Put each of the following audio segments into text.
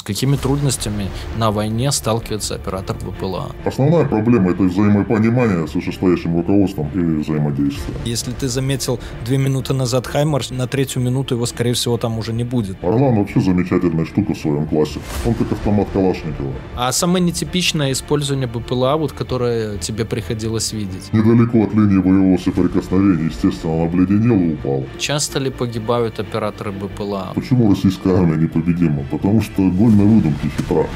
С какими трудностями на войне сталкивается оператор БПЛА? Основная проблема – это взаимопонимание с вышестоящим руководством и взаимодействие. Если ты заметил две минуты назад Хаймар, на третью минуту его, скорее всего, там уже не будет. Орлан вообще замечательная штука в своем классе. Он как автомат Калашникова. А самое нетипичное использование БПЛА, вот, которое тебе приходилось видеть? Недалеко от линии боевого соприкосновения, естественно, он обледенел и упал. Часто ли погибают операторы БПЛА? Почему российская армия непобедима? Потому что вольной выдумки хитра.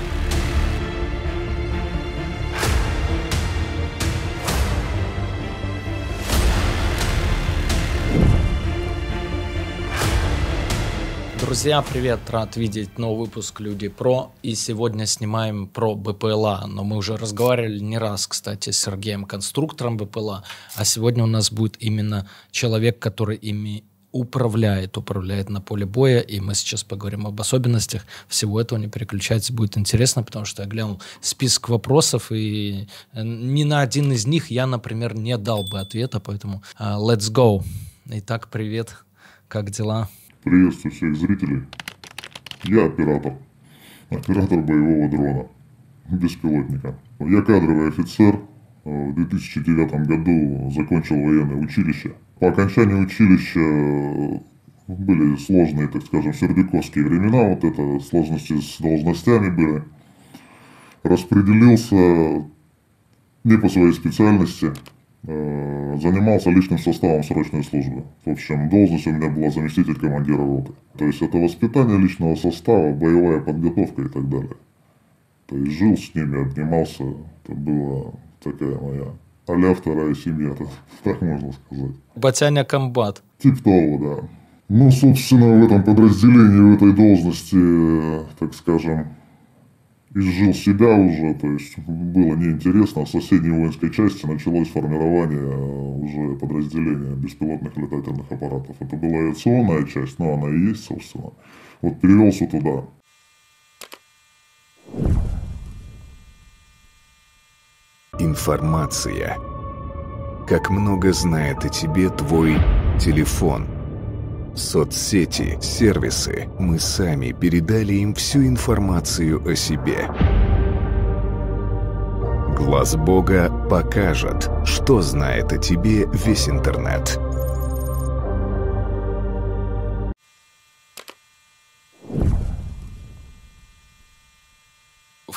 Друзья, привет! Рад видеть новый выпуск Люди Про. И сегодня снимаем про БПЛА. Но мы уже разговаривали не раз, кстати, с Сергеем, конструктором БПЛА. А сегодня у нас будет именно человек, который ими управляет, управляет на поле боя, и мы сейчас поговорим об особенностях всего этого, не переключайтесь, будет интересно, потому что я глянул список вопросов, и э, ни на один из них я, например, не дал бы ответа, поэтому uh, let's go. Итак, привет, как дела? Приветствую всех зрителей. Я оператор. Оператор боевого дрона. Беспилотника. Я кадровый офицер. В 2009 году закончил военное училище по окончании училища э, были сложные, так скажем, сердюковские времена, вот это сложности с должностями были. Распределился не по своей специальности, э, занимался личным составом срочной службы. В общем, должность у меня была заместитель командира роты. То есть это воспитание личного состава, боевая подготовка и так далее. То есть жил с ними, обнимался. Это была такая моя а вторая семья, так можно сказать. Батяня комбат. Тип того, да. Ну, собственно, в этом подразделении, в этой должности, так скажем, изжил себя уже, то есть было неинтересно. В соседней воинской части началось формирование уже подразделения беспилотных летательных аппаратов. Это была авиационная часть, но она и есть, собственно. Вот перевелся туда. Информация. Как много знает о тебе твой телефон. Соцсети, сервисы. Мы сами передали им всю информацию о себе. Глаз Бога покажет, что знает о тебе весь интернет.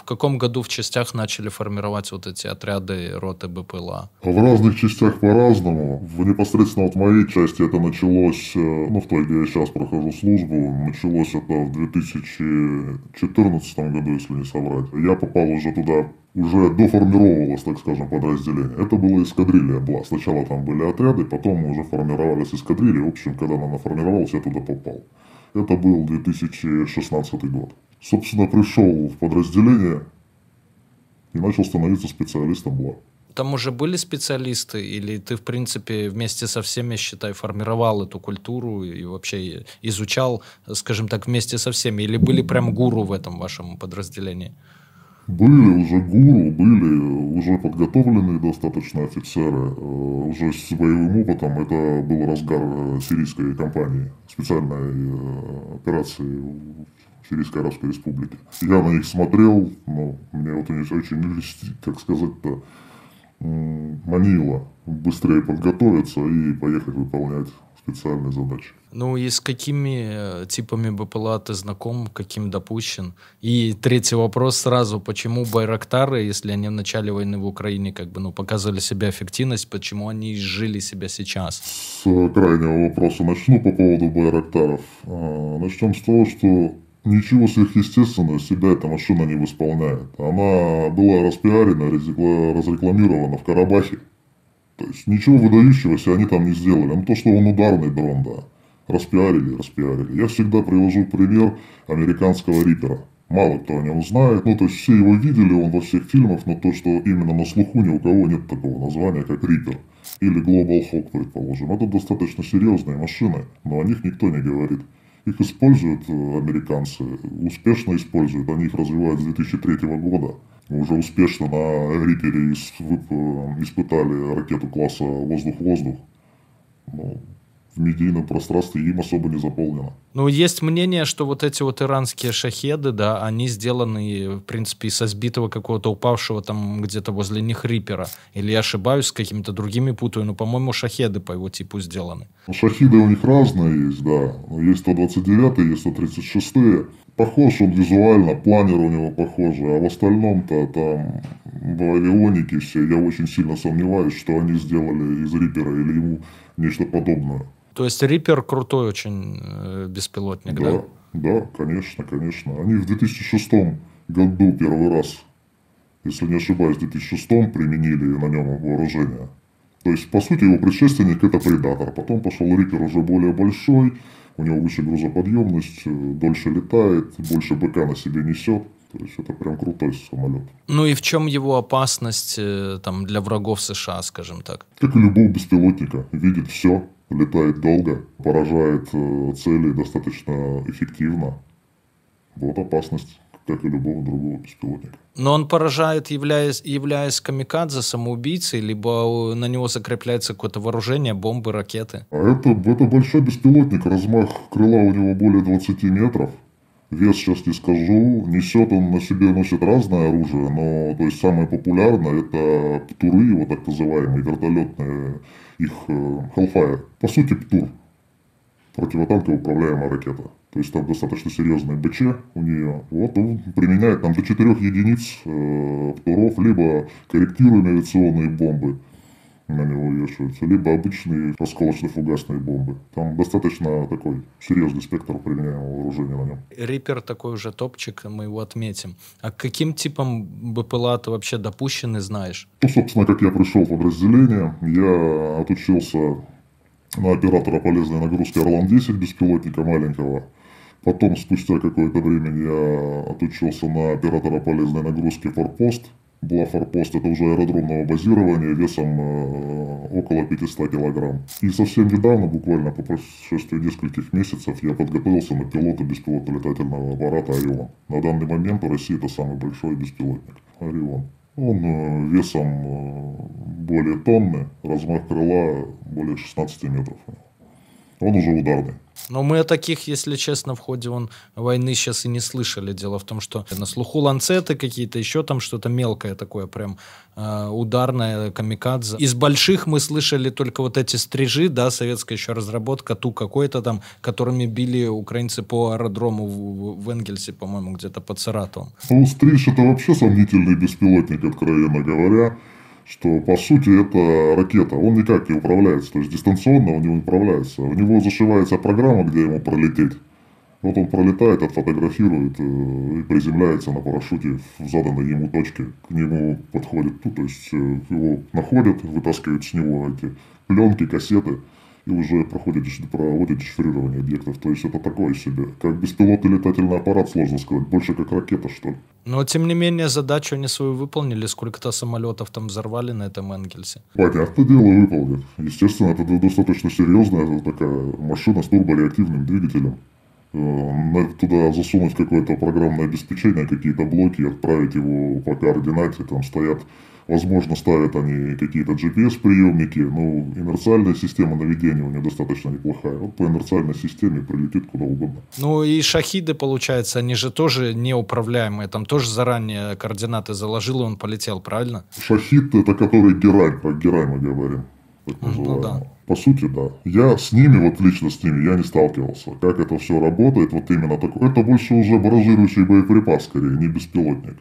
Каком году в частях начали формировать вот эти отряды роты БПЛА? В разных частях по-разному. В непосредственно вот моей части это началось, э, ну, в той, где я сейчас прохожу службу, началось это в 2014 году, если не соврать. Я попал уже туда уже доформировалось, так скажем, подразделение. Это было эскадрилья была. Сначала там были отряды, потом уже формировались эскадрильи. В общем, когда она наформировалась, я туда попал. Это был 2016 год. Собственно, пришел в подразделение и начал становиться специалистом БЛА. Там уже были специалисты, или ты, в принципе, вместе со всеми, считай, формировал эту культуру и вообще изучал, скажем так, вместе со всеми? Или были прям гуру в этом вашем подразделении? Были уже гуру, были уже подготовленные достаточно офицеры, э, уже с боевым опытом. Это был разгар э, сирийской кампании, специальной э, операции Сирийской Арабской Республики. Я на них смотрел, но мне вот они очень, как сказать-то, манило быстрее подготовиться и поехать выполнять специальные задачи. Ну и с какими э, типами БПЛА ты знаком, каким допущен? И третий вопрос сразу, почему Байрактары, если они в начале войны в Украине как бы ну, показывали себя эффективность, почему они жили себя сейчас? С крайнего вопроса начну по поводу Байрактаров. А, начнем с того, что ничего сверхъестественного себя эта машина не восполняет. Она была распиарена, разрекламирована в Карабахе. То есть ничего выдающегося они там не сделали. Ну то, что он ударный дрон, да. Распиарили, распиарили. Я всегда привожу пример американского Рипера. Мало кто о нем знает, ну то есть все его видели, он во всех фильмах, но то, что именно на слуху ни у кого нет такого названия, как Рипер. Или Global Hawk, предположим. Это достаточно серьезные машины, но о них никто не говорит. Их используют э, американцы, успешно используют, они их развивают с 2003 года. Уже успешно на Рипере испытали ракету класса воздух-воздух. Ну, в медийном пространстве им особо не заполнено. Ну, есть мнение, что вот эти вот иранские шахеды, да, они сделаны, в принципе, со сбитого какого-то упавшего там где-то возле них рипера. Или я ошибаюсь, с какими-то другими путаю, но, по-моему, шахеды по его типу сделаны. Ну, шахиды у них разные есть, да. Есть 129 есть 136 Похож он визуально, планер у него похож, а в остальном-то там в авионике все, я очень сильно сомневаюсь, что они сделали из Рипера или ему нечто подобное. То есть Риппер крутой очень э, беспилотник, да? Да, да, конечно, конечно. Они в 2006 году первый раз, если не ошибаюсь, в 2006 применили на нем вооружение. То есть, по сути, его предшественник это Предатор. Потом пошел Риппер уже более большой, у него выше грузоподъемность, э, дольше летает, больше БК на себе несет. То есть это прям крутой самолет. Ну и в чем его опасность э, там, для врагов США, скажем так? Как и любого беспилотника. Видит все, летает долго, поражает э, цели достаточно эффективно. Вот опасность, как и любого другого беспилотника. Но он поражает, являясь, являясь камикадзе, самоубийцей, либо на него закрепляется какое-то вооружение, бомбы, ракеты? А это, это большой беспилотник, размах крыла у него более 20 метров. Вес сейчас не скажу. Несет он на себе, носит разное оружие, но то есть самое популярное это птуры, его так называемые, вертолетные, их э, Hellfire. По сути, птур. Противотанковая управляемая ракета. То есть там достаточно серьезный БЧ у нее. Вот он применяет там до 4 единиц э, либо корректируемые авиационные бомбы на него вешаются, либо обычные осколочно-фугасные бомбы. Там достаточно такой серьезный спектр применяемого вооружения на нем. Риппер такой уже топчик, мы его отметим. А каким типам БПЛА ты вообще допущен и знаешь? Ну, собственно, как я пришел в подразделение, я отучился на оператора полезной нагрузки Орлан-10 беспилотника маленького. Потом, спустя какое-то время, я отучился на оператора полезной нагрузки Форпост была форпост, это уже аэродромного базирования весом э, около 500 килограмм. И совсем недавно, буквально по прошествии нескольких месяцев, я подготовился на пилота беспилотного летательного аппарата «Орион». На данный момент в России это самый большой беспилотник «Орион». Он э, весом э, более тонны, размах крыла более 16 метров. Он уже ударный. Но мы о таких, если честно, в ходе он войны сейчас и не слышали. Дело в том, что на слуху ланцеты какие-то, еще там что-то мелкое такое, прям э, ударное, камикадзе. Из больших мы слышали только вот эти стрижи, да, советская еще разработка, ту какой-то там, которыми били украинцы по аэродрому в, в Энгельсе, по-моему, где-то под Саратовом. Ну, стриж это вообще сомнительный беспилотник, откровенно говоря что по сути это ракета, он никак не управляется, то есть дистанционно он не управляется. У него зашивается программа, где ему пролететь. Вот он пролетает, отфотографирует э, и приземляется на парашюте в заданной ему точке. К нему подходит, ну, то есть э, его находят, вытаскивают с него эти пленки, кассеты и уже проходит, проводит дешифрирование объектов. То есть это такое себе. Как беспилотный летательный аппарат, сложно сказать. Больше как ракета, что ли. Но, тем не менее, задачу они свою выполнили. Сколько-то самолетов там взорвали на этом Энгельсе. Понятное дело, выполнят. Естественно, это достаточно серьезная такая машина с турбореактивным двигателем. Э, туда засунуть какое-то программное обеспечение, какие-то блоки, отправить его по координате, там стоят Возможно, ставят они какие-то GPS-приемники, но инерциальная система наведения у нее достаточно неплохая. Вот по инерциальной системе прилетит куда угодно. Ну и шахиды, получается, они же тоже неуправляемые. Там тоже заранее координаты заложил, и он полетел, правильно? Шахид это который герань, про герань мы говорим. Так ну, да. По сути, да. Я с ними, вот лично с ними, я не сталкивался. Как это все работает, вот именно такое. Это больше уже баражирующий боеприпас, скорее, не беспилотник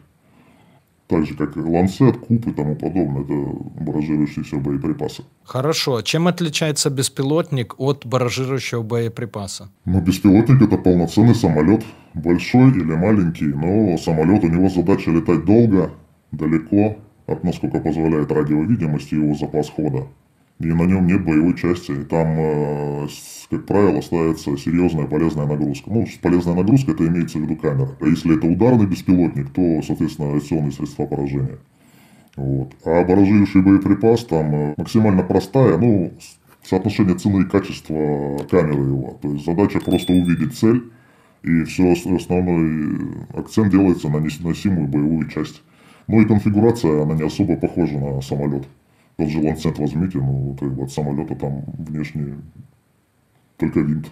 так же, как и ланцет, куб и тому подобное. Это баражирующиеся боеприпасы. Хорошо. Чем отличается беспилотник от баражирующего боеприпаса? Ну, беспилотник – это полноценный самолет. Большой или маленький, но самолет, у него задача летать долго, далеко, от насколько позволяет радиовидимость и его запас хода и на нем нет боевой части. Там, э, как правило, ставится серьезная полезная нагрузка. Ну, полезная нагрузка это имеется в виду камера. А если это ударный беспилотник, то, соответственно, авиационные средства поражения. Вот. А баражирующий боеприпас там э, максимально простая, ну, соотношение цены и качества камеры его. То есть задача просто увидеть цель, и все основной акцент делается на носимую боевую часть. Ну и конфигурация, она не особо похожа на самолет. Тот же Ланцет возьмите, ну, как бы от самолета там внешне только винт.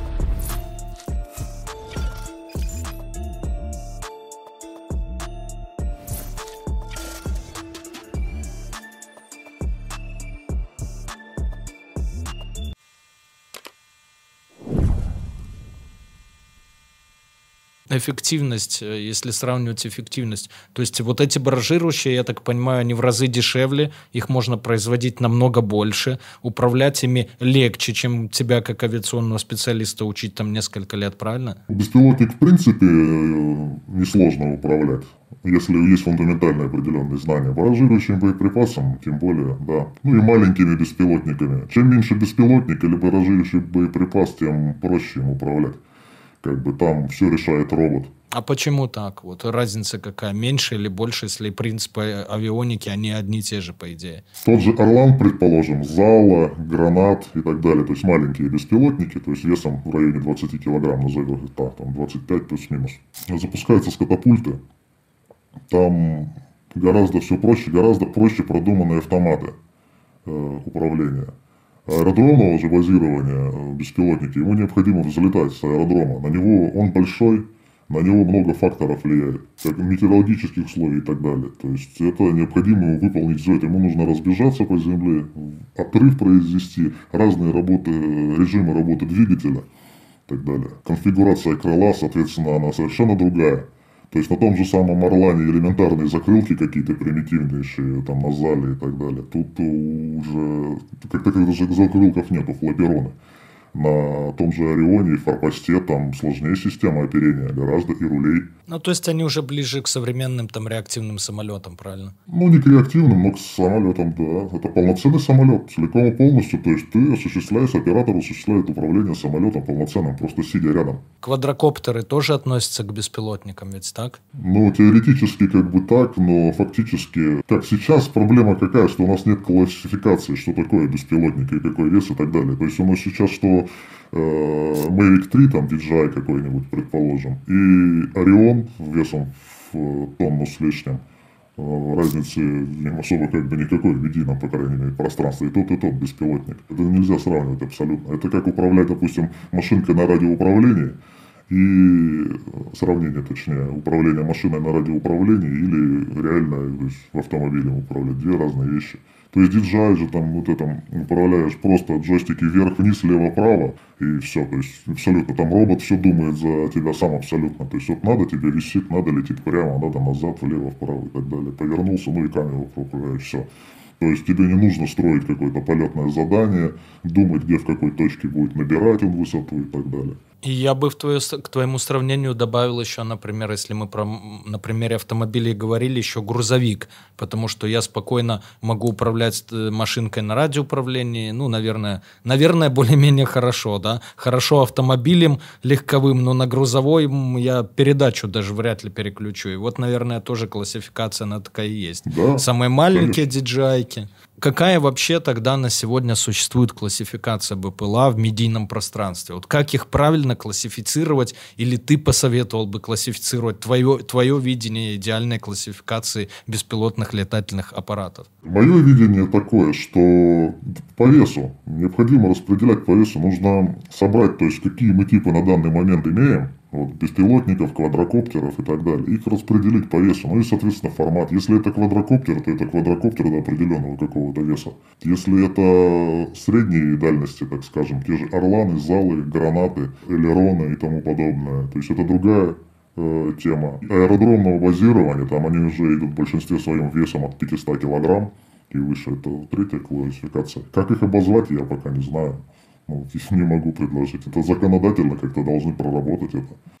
Эффективность, э, если сравнивать эффективность. То есть вот эти баражирующие, я так понимаю, они в разы дешевле, их можно производить намного больше, управлять ими легче, чем тебя как авиационного специалиста учить там несколько лет, правильно? Беспилотник в принципе э, несложно управлять если есть фундаментальные определенные знания. Баражирующим боеприпасом, тем более, да. Ну и маленькими беспилотниками. Чем меньше беспилотник или баражирующий боеприпас, тем проще им управлять как бы там все решает робот. А почему так? Вот разница какая? Меньше или больше, если принципы авионики, они одни и те же, по идее? Тот же Орлан, предположим, Зала, Гранат и так далее. То есть маленькие беспилотники, то есть весом в районе 20 килограмм, назовем это так, там 25 плюс-минус. Запускаются с катапульты. Там гораздо все проще, гораздо проще продуманные автоматы э, управления аэродромного же базирования э, беспилотники, ему необходимо взлетать с аэродрома. На него он большой, на него много факторов влияет, как метеорологических условий и так далее. То есть это необходимо выполнить взлет. Ему нужно разбежаться по земле, отрыв произвести, разные работы, режимы работы двигателя и так далее. Конфигурация крыла, соответственно, она совершенно другая. То есть на том же самом Орлане элементарные закрылки какие-то примитивнейшие, там на зале и так далее. Тут уже как таковых даже закрылков нету, флапероны. На том же Орионе и Форпосте там сложнее система оперения, гораздо и рулей. Ну, то есть они уже ближе к современным там реактивным самолетам, правильно? Ну, не к реактивным, но к самолетам, да. Это полноценный самолет, целиком и полностью. То есть ты осуществляешь, оператор осуществляет управление самолетом полноценным, просто сидя рядом. Квадрокоптеры тоже относятся к беспилотникам, ведь так? Ну, теоретически как бы так, но фактически, как сейчас проблема какая, что у нас нет классификации, что такое беспилотник и какой вес и так далее. То есть у нас сейчас что э, Mavic 3, там DJI какой-нибудь, предположим, и Орион весом в тонну с лишним, э, разницы особо как бы никакой в едином, по крайней мере, пространстве. И тот, и тот беспилотник. Это нельзя сравнивать абсолютно. Это как управлять, допустим, машинкой на радиоуправлении и сравнение, точнее, управления машиной на радиоуправлении или реально то есть, в автомобиле управлять. Две разные вещи. То есть DJI же там вот это управляешь просто джойстики вверх-вниз, лево-право и все. То есть абсолютно там робот все думает за тебя сам абсолютно. То есть вот надо тебе висит, надо лететь прямо, надо назад, влево, вправо и так далее. Повернулся, ну и камеру пропускаешь, все. То есть тебе не нужно строить какое-то полетное задание, думать, где в какой точке будет набирать он высоту и так далее. И я бы в твое, к твоему сравнению добавил еще, например, если мы про, на примере автомобилей говорили, еще грузовик, потому что я спокойно могу управлять э, машинкой на радиоуправлении, ну, наверное, наверное, более-менее хорошо, да, хорошо автомобилем легковым, но на грузовой я передачу даже вряд ли переключу. И вот, наверное, тоже классификация на такая и есть. Да, Самые маленькие DJI. -ки. Какая вообще тогда на сегодня существует классификация БПЛА в медийном пространстве? Вот как их правильно классифицировать? Или ты посоветовал бы классифицировать твое, твое видение идеальной классификации беспилотных летательных аппаратов? Мое видение такое, что по весу, необходимо распределять по весу, нужно собрать, то есть какие мы типы на данный момент имеем, вот, беспилотников, квадрокоптеров и так далее. Их распределить по весу. Ну и, соответственно, формат. Если это квадрокоптер, то это квадрокоптер до определенного какого-то веса. Если это средней дальности, так скажем, те же орланы, залы, гранаты, элероны и тому подобное. То есть это другая э, тема. Аэродромного базирования, там они уже идут в большинстве своем весом от 500 килограмм и выше. Это третья классификация. Как их обозвать, я пока не знаю. Ну, не могу предложить. Это законодательно как-то должны проработать это.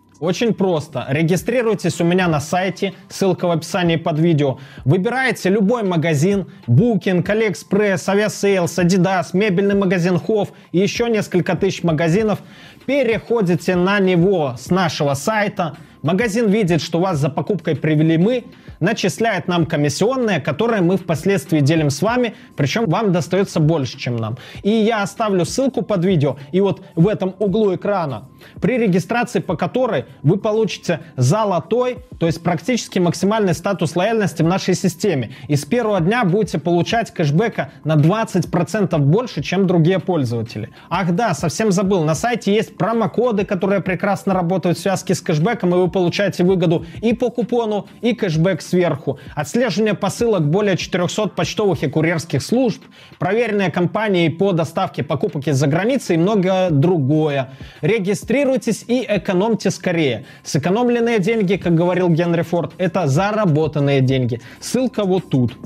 Очень просто. Регистрируйтесь у меня на сайте, ссылка в описании под видео. Выбираете любой магазин, Booking, AliExpress, Aviasales, Adidas, мебельный магазин Hof и еще несколько тысяч магазинов. Переходите на него с нашего сайта. Магазин видит, что вас за покупкой привели мы, начисляет нам комиссионные, которые мы впоследствии делим с вами, причем вам достается больше, чем нам. И я оставлю ссылку под видео, и вот в этом углу экрана, при регистрации по которой вы получите золотой, то есть практически максимальный статус лояльности в нашей системе. И с первого дня будете получать кэшбэка на 20% больше, чем другие пользователи. Ах да, совсем забыл, на сайте есть промокоды, которые прекрасно работают в связке с кэшбэком, и вы получаете выгоду и по купону, и кэшбэк сверху, отслеживание посылок более 400 почтовых и курьерских служб, проверенные компании по доставке покупок из-за границы и многое другое. Регистрируйтесь и экономьте скорее. Сэкономленные деньги, как говорил Генри Форд, это заработанные деньги. Ссылка вот тут.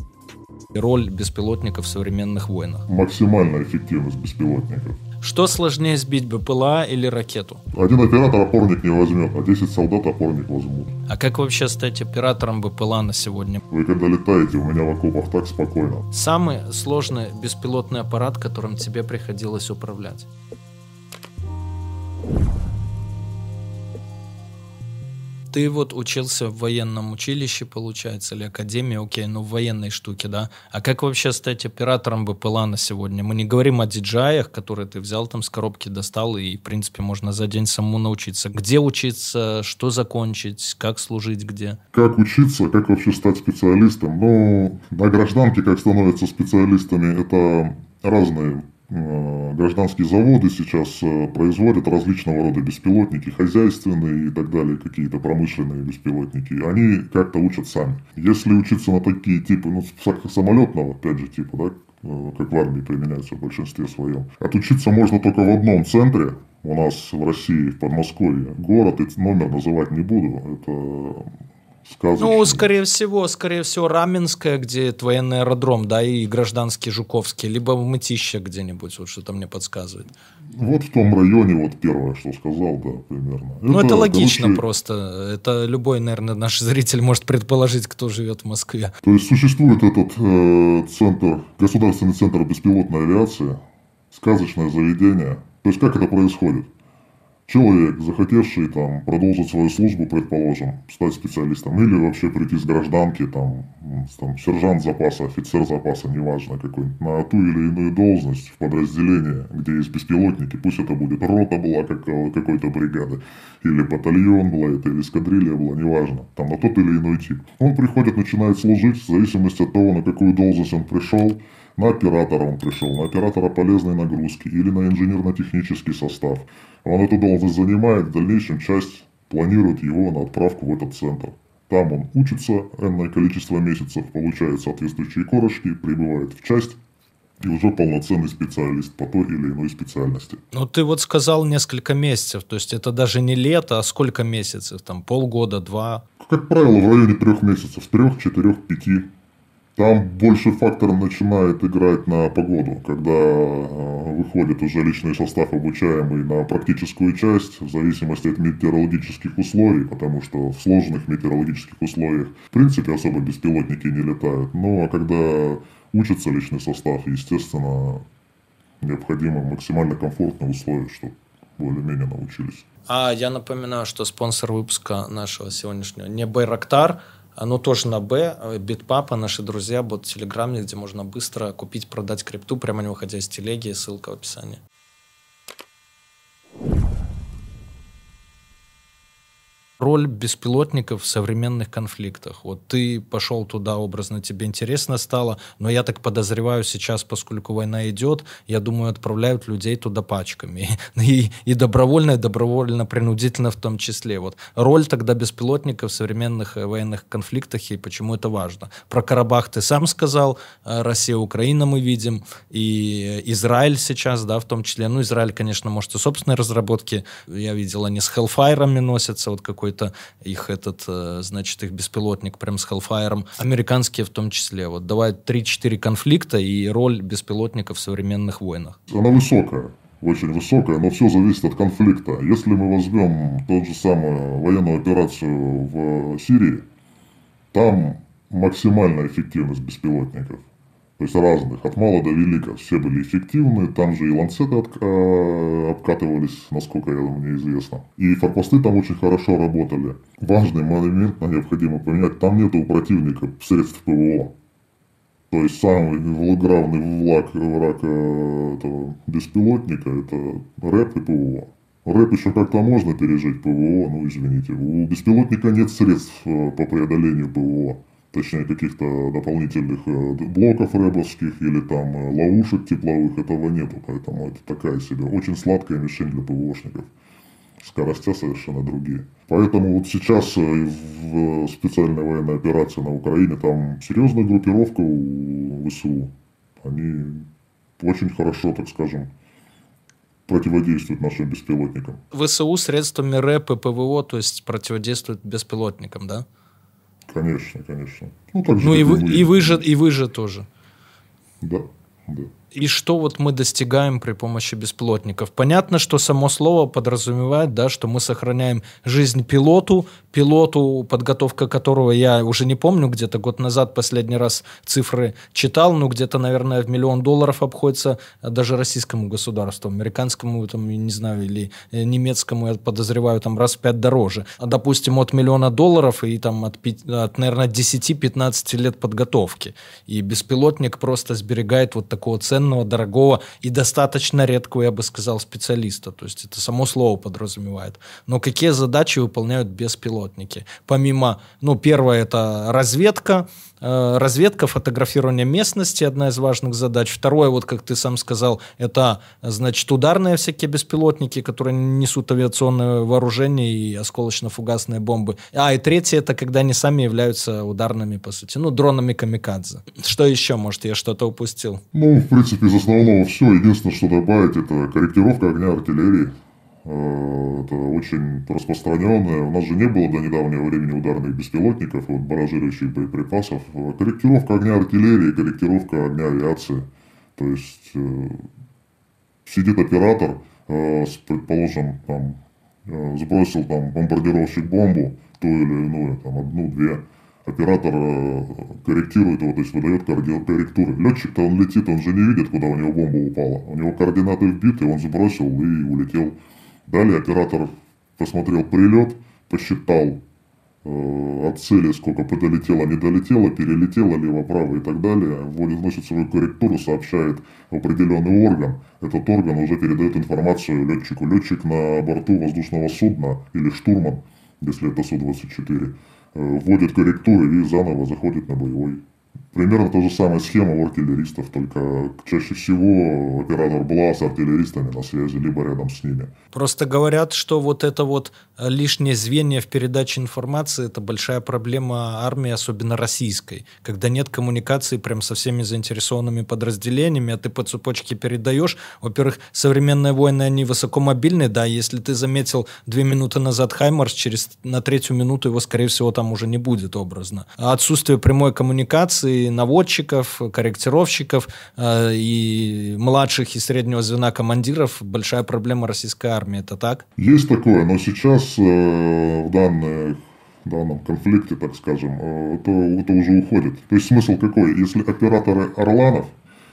Роль беспилотников в современных войнах. Максимальная эффективность беспилотников. Что сложнее сбить, БПЛА или ракету? Один оператор опорник не возьмет, а 10 солдат опорник возьмут. А как вообще стать оператором БПЛА на сегодня? Вы когда летаете, у меня в окопах так спокойно. Самый сложный беспилотный аппарат, которым тебе приходилось управлять? Ты вот учился в военном училище, получается, или академии, окей, ну в военной штуке, да. А как вообще стать оператором БПЛА на сегодня? Мы не говорим о диджаях, которые ты взял там с коробки, достал, и, в принципе, можно за день самому научиться. Где учиться, что закончить, как служить, где? Как учиться, как вообще стать специалистом? Ну, на гражданке как становятся специалистами, это разные гражданские заводы сейчас э, производят различного рода беспилотники, хозяйственные и так далее, какие-то промышленные беспилотники. Они как-то учат сами. Если учиться на такие типы, ну, самолетного, опять же, типа, да, э, как в армии применяется в большинстве своем. Отучиться можно только в одном центре, у нас в России, в Подмосковье. Город номер называть не буду. Это сказочный. Ну, скорее всего, скорее всего, Раменская, где это военный аэродром, да, и гражданский Жуковский, либо в Мытище где-нибудь, вот что-то мне подсказывает. Вот в том районе, вот первое, что сказал, да, примерно. Ну, это, это логично короче... просто. Это любой, наверное, наш зритель может предположить, кто живет в Москве. То есть, существует этот э, центр, государственный центр беспилотной авиации, сказочное заведение. То есть, как это происходит? Человек, захотевший там продолжить свою службу, предположим, стать специалистом, или вообще прийти с гражданки, там, там сержант запаса, офицер запаса, неважно какой, на ту или иную должность в подразделение, где есть беспилотники, пусть это будет рота была как, какой-то бригады, или батальон была это, или эскадрилья была, неважно, там на тот или иной тип. Он приходит, начинает служить, в зависимости от того, на какую должность он пришел, на оператора он пришел, на оператора полезной нагрузки или на инженерно-технический состав. Он эту должность занимает, в дальнейшем часть планирует его на отправку в этот центр. Там он учится энное количество месяцев, получает соответствующие корочки, прибывает в часть, и уже полноценный специалист по той или иной специальности. Ну, ты вот сказал несколько месяцев, то есть это даже не лето, а сколько месяцев, там полгода, два? Как правило, в районе трех месяцев, трех, четырех, пяти. Там больше фактор начинает играть на погоду, когда э, выходит уже личный состав обучаемый на практическую часть, в зависимости от метеорологических условий, потому что в сложных метеорологических условиях в принципе особо беспилотники не летают. Ну а когда учится личный состав, естественно, необходимо максимально комфортные условия, чтобы более-менее научились. А я напоминаю, что спонсор выпуска нашего сегодняшнего не Байрактар, оно тоже на Б. Битпапа, наши друзья, бот в Телеграме, где можно быстро купить, продать крипту, прямо не выходя из телеги. Ссылка в описании. Роль беспилотников в современных конфликтах. Вот ты пошел туда образно, тебе интересно стало, но я так подозреваю сейчас, поскольку война идет, я думаю, отправляют людей туда пачками. И, и добровольно, и добровольно-принудительно в том числе. Вот роль тогда беспилотников в современных э, военных конфликтах и почему это важно. Про Карабах ты сам сказал, э, Россия, Украина мы видим, и Израиль сейчас, да, в том числе. Ну, Израиль, конечно, может и собственные разработки. Я видел, они с Hellfire носятся, вот какой какой-то их этот, э, значит, их беспилотник прям с Hellfire, американские в том числе. Вот давай 3-4 конфликта и роль беспилотников в современных войнах. Она высокая очень высокая, но все зависит от конфликта. Если мы возьмем тот же самую военную операцию в Сирии, там максимальная эффективность беспилотников. То есть разных, от мала до велика. Все были эффективны, там же и ланцеты от, э, обкатывались, насколько я, мне известно. И форпосты там очень хорошо работали. Важный момент необходимо поменять, там нету у противника средств ПВО. То есть самый главный враг, враг э, этого беспилотника это РЭБ и ПВО. РЭБ еще как-то можно пережить ПВО, ну извините. У беспилотника нет средств э, по преодолению ПВО точнее каких-то дополнительных э, блоков РЭБовских или там э, ловушек тепловых, этого нету, поэтому это такая себе очень сладкая мишень для ПВОшников. Скоростя совершенно другие. Поэтому вот сейчас э, в специальной военной операции на Украине там серьезная группировка у ВСУ. Они очень хорошо, так скажем, противодействуют нашим беспилотникам. ВСУ средствами РЭП и ПВО, то есть противодействуют беспилотникам, да? Конечно, конечно. Ну, так же, ну и, вы, и, вы же, и вы же тоже. Да, да. И что вот мы достигаем при помощи бесплотников? Понятно, что само слово подразумевает, да, что мы сохраняем жизнь пилоту, пилоту, подготовка которого я уже не помню, где-то год назад последний раз цифры читал, но где-то, наверное, в миллион долларов обходится даже российскому государству, американскому, там, не знаю, или э, немецкому, я подозреваю, там раз в пять дороже. А, допустим, от миллиона долларов и там от, от наверное, 10-15 лет подготовки. И беспилотник просто сберегает вот такого ценного ценного, дорогого и достаточно редкого, я бы сказал, специалиста. То есть это само слово подразумевает. Но какие задачи выполняют беспилотники? Помимо, ну, первое это разведка, разведка, фотографирование местности, одна из важных задач. Второе, вот как ты сам сказал, это, значит, ударные всякие беспилотники, которые несут авиационное вооружение и осколочно-фугасные бомбы. А, и третье, это когда они сами являются ударными, по сути, ну, дронами камикадзе. Что еще, может, я что-то упустил? Ну, в принципе, из основного все. Единственное, что добавить, это корректировка огня артиллерии. Э, это очень распространенное. У нас же не было до недавнего времени ударных беспилотников, вот, баражирующих боеприпасов. Корректировка огня артиллерии, корректировка огня авиации. То есть э, сидит оператор, э, предположим, там, э, сбросил там бомбардировщик бомбу, ту или иную, там, одну-две, оператор э, корректирует его, то есть выдает корректуры. Летчик-то он летит, он же не видит, куда у него бомба упала. У него координаты вбиты, он сбросил и улетел. Далее оператор посмотрел прилет, посчитал э, от цели, сколько долетело, не долетело, перелетело лево, право и так далее. Вводит, вносит свою корректуру, сообщает в определенный орган. Этот орган уже передает информацию летчику. Летчик на борту воздушного судна или штурман, если это Су-24, э, вводит корректуры и заново заходит на боевой Примерно та же самая схема у артиллеристов, только чаще всего оператор была с артиллеристами на связи, либо рядом с ними. Просто говорят, что вот это вот э, лишнее звенья в передаче информации – это большая проблема армии, особенно российской, когда нет коммуникации прям со всеми заинтересованными подразделениями, а ты по цепочке передаешь. Во-первых, современные войны, они высокомобильные, да, если ты заметил две минуты назад Хаймарс, через на третью минуту его, скорее всего, там уже не будет образно. А отсутствие прямой коммуникации наводчиков, корректировщиков э, и младших и среднего звена командиров большая проблема российской армии. Это так? Есть такое, но сейчас э, в данных в данном конфликте, так скажем, э, это, это уже уходит. То есть смысл какой? Если операторы Орланов,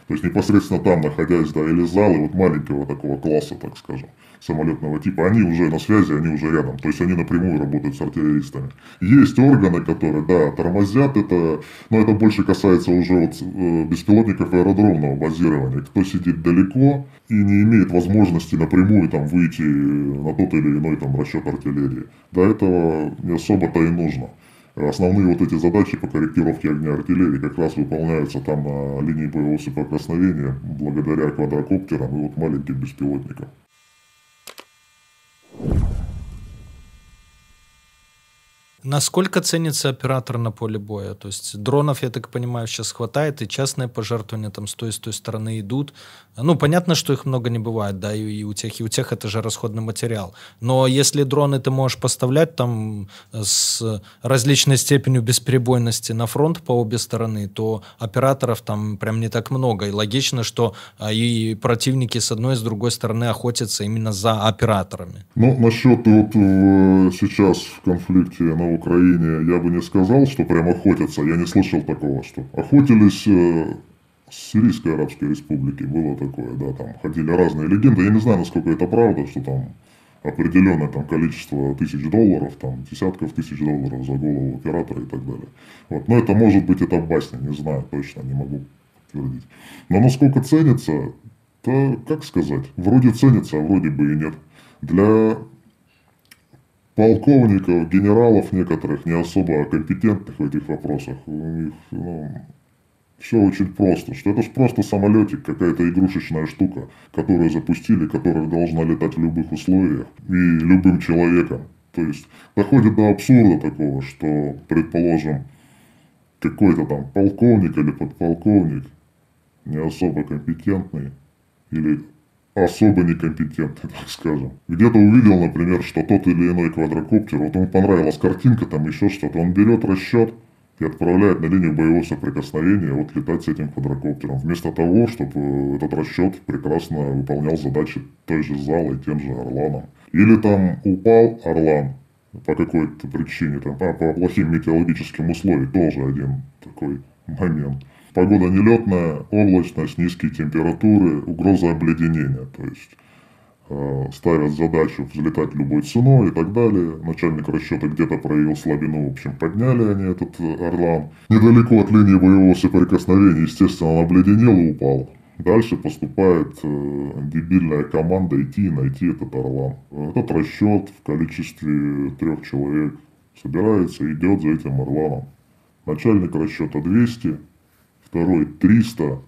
то есть непосредственно там находясь, да, или залы вот маленького такого класса, так скажем, самолетного типа, они уже на связи, они уже рядом. То есть они напрямую работают с артиллеристами. Есть органы, которые, да, тормозят это, но это больше касается уже вот э, беспилотников аэродромного базирования. Кто сидит далеко и не имеет возможности напрямую там выйти на тот или иной там расчет артиллерии. До этого не особо-то и нужно. Основные вот эти задачи по корректировке огня артиллерии как раз выполняются там на линии боевого соприкосновения благодаря квадрокоптерам и вот маленьким беспилотникам. Насколько ценится оператор на поле боя? То есть дронов, я так понимаю, сейчас хватает, и частные пожертвования там с той и с той стороны идут. Ну, понятно, что их много не бывает, да, и у тех, и у тех это же расходный материал. Но если дроны ты можешь поставлять там с различной степенью бесперебойности на фронт по обе стороны, то операторов там прям не так много. И логично, что а, и противники с одной и с другой стороны охотятся именно за операторами. Ну, насчет вот э, сейчас в конфликте Украине я бы не сказал, что прям охотятся. Я не слышал такого, что охотились э, с Сирийской Арабской Республики. Было такое, да, там ходили разные легенды. Я не знаю, насколько это правда, что там определенное там количество тысяч долларов, там десятков тысяч долларов за голову оператора и так далее. Вот. Но это может быть это басня, не знаю точно, не могу подтвердить. Но насколько ценится, то как сказать, вроде ценится, а вроде бы и нет. Для полковников, генералов некоторых, не особо компетентных в этих вопросах. У них ну, все очень просто, что это же просто самолетик, какая-то игрушечная штука, которую запустили, которая должна летать в любых условиях и любым человеком. То есть доходит до абсурда такого, что, предположим, какой-то там полковник или подполковник не особо компетентный или особо некомпетентный, так скажем. Где-то увидел, например, что тот или иной квадрокоптер, вот ему понравилась картинка, там еще что-то, он берет расчет и отправляет на линию боевого соприкосновения вот летать с этим квадрокоптером. Вместо того, чтобы этот расчет прекрасно выполнял задачи той же зала и тем же Орланом. Или там упал Орлан по какой-то причине, там, по, по плохим метеорологическим условиям, тоже один такой момент. Погода нелетная, облачность, низкие температуры, угроза обледенения. То есть э, ставят задачу взлетать любой ценой и так далее. Начальник расчета где-то проявил слабину, в общем, подняли они этот э, Орлан. Недалеко от линии боевого соприкосновения, естественно, он обледенел и упал. Дальше поступает э, дебильная команда идти и найти этот Орлан. Этот расчет в количестве трех человек собирается и идет за этим Орланом Начальник расчета 200, второй 300